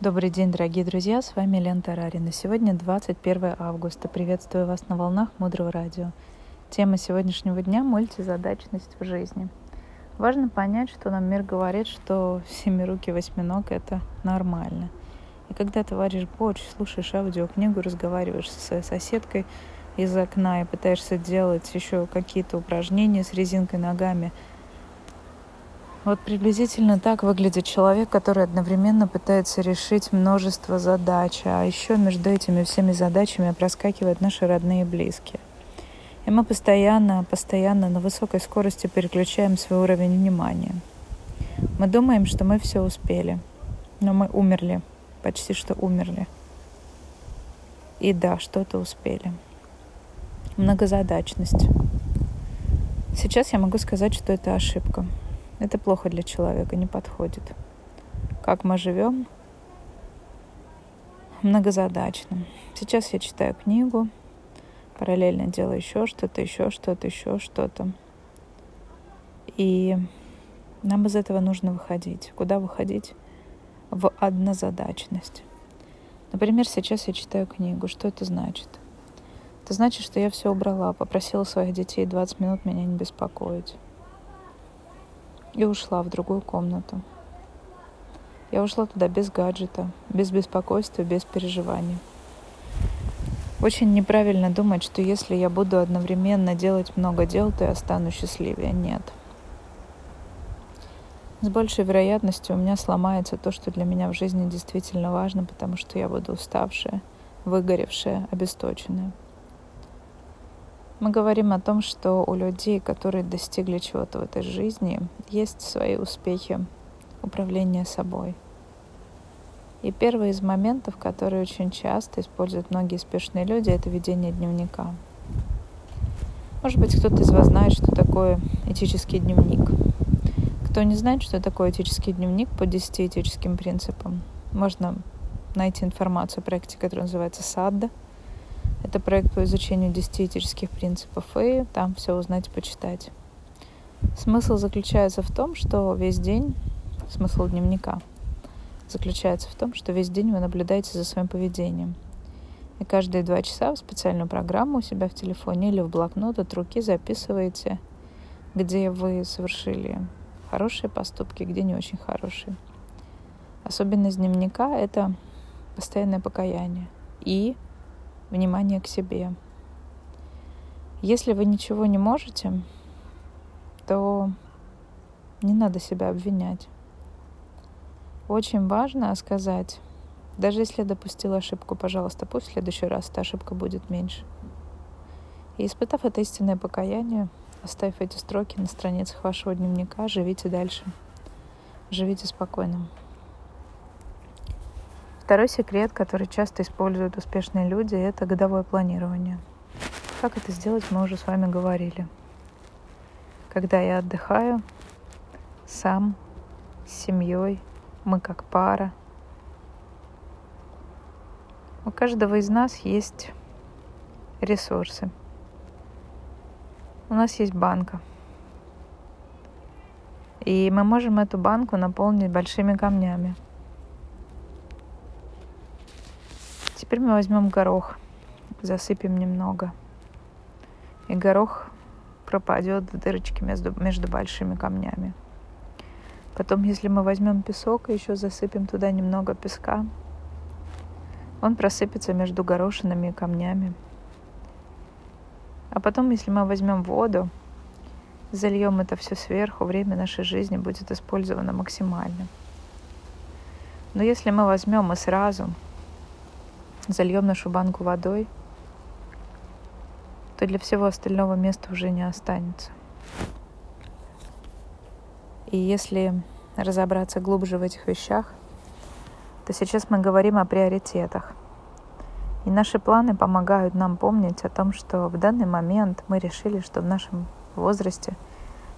Добрый день, дорогие друзья, с вами Лена Тарарина. Сегодня 21 августа. Приветствую вас на волнах Мудрого радио. Тема сегодняшнего дня – мультизадачность в жизни. Важно понять, что нам мир говорит, что семируки восьминог – это нормально. И когда ты варишь борщ, слушаешь аудиокнигу, разговариваешь со своей соседкой из окна и пытаешься делать еще какие-то упражнения с резинкой ногами – вот приблизительно так выглядит человек, который одновременно пытается решить множество задач, а еще между этими всеми задачами проскакивают наши родные и близкие. И мы постоянно, постоянно на высокой скорости переключаем свой уровень внимания. Мы думаем, что мы все успели, но мы умерли, почти что умерли. И да, что-то успели. Многозадачность. Сейчас я могу сказать, что это ошибка. Это плохо для человека, не подходит. Как мы живем? Многозадачно. Сейчас я читаю книгу, параллельно делаю еще что-то, еще что-то, еще что-то. И нам из этого нужно выходить. Куда выходить? В однозадачность. Например, сейчас я читаю книгу. Что это значит? Это значит, что я все убрала, попросила своих детей 20 минут меня не беспокоить и ушла в другую комнату. Я ушла туда без гаджета, без беспокойства, без переживаний. Очень неправильно думать, что если я буду одновременно делать много дел, то я стану счастливее. Нет. С большей вероятностью у меня сломается то, что для меня в жизни действительно важно, потому что я буду уставшая, выгоревшая, обесточенная. Мы говорим о том, что у людей, которые достигли чего-то в этой жизни, есть свои успехи управления собой. И первый из моментов, который очень часто используют многие успешные люди, это ведение дневника. Может быть, кто-то из вас знает, что такое этический дневник. Кто не знает, что такое этический дневник по 10 этическим принципам, можно найти информацию о проекте, который называется САДДА – это проект по изучению 10 этических принципов, и там все узнать, почитать. Смысл заключается в том, что весь день, смысл дневника заключается в том, что весь день вы наблюдаете за своим поведением. И каждые два часа в специальную программу у себя в телефоне или в блокнот от руки записываете, где вы совершили хорошие поступки, где не очень хорошие. Особенность дневника — это постоянное покаяние и внимание к себе. Если вы ничего не можете, то не надо себя обвинять. Очень важно сказать, даже если я допустила ошибку, пожалуйста, пусть в следующий раз эта ошибка будет меньше. И испытав это истинное покаяние, оставив эти строки на страницах вашего дневника, живите дальше. Живите спокойно. Второй секрет, который часто используют успешные люди, это годовое планирование. Как это сделать, мы уже с вами говорили. Когда я отдыхаю сам, с семьей, мы как пара. У каждого из нас есть ресурсы. У нас есть банка. И мы можем эту банку наполнить большими камнями – Теперь мы возьмем горох, засыпем немного. И горох пропадет в дырочке между, между большими камнями. Потом, если мы возьмем песок и еще засыпем туда немного песка, он просыпется между горошинами и камнями. А потом, если мы возьмем воду, зальем это все сверху, время нашей жизни будет использовано максимально. Но если мы возьмем и сразу зальем нашу банку водой, то для всего остального места уже не останется. И если разобраться глубже в этих вещах, то сейчас мы говорим о приоритетах. И наши планы помогают нам помнить о том, что в данный момент мы решили, что в нашем возрасте,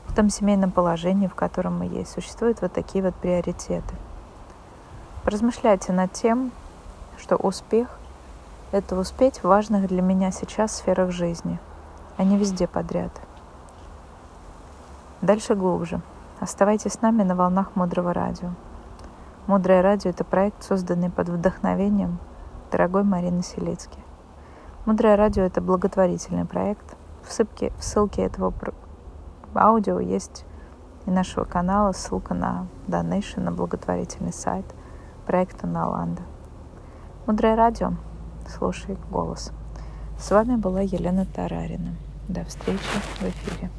в том семейном положении, в котором мы есть, существуют вот такие вот приоритеты. Поразмышляйте над тем, что успех это успеть в важных для меня сейчас сферах жизни, а не везде подряд. Дальше глубже. Оставайтесь с нами на волнах Мудрого Радио. Мудрое радио — это проект, созданный под вдохновением дорогой Марины Селицки. Мудрое радио — это благотворительный проект. В ссылке, в ссылке этого аудио есть и нашего канала ссылка на Donation, на благотворительный сайт проекта Наланда. Мудрое радио. Слушай голос. С вами была Елена Тарарина. До встречи в эфире.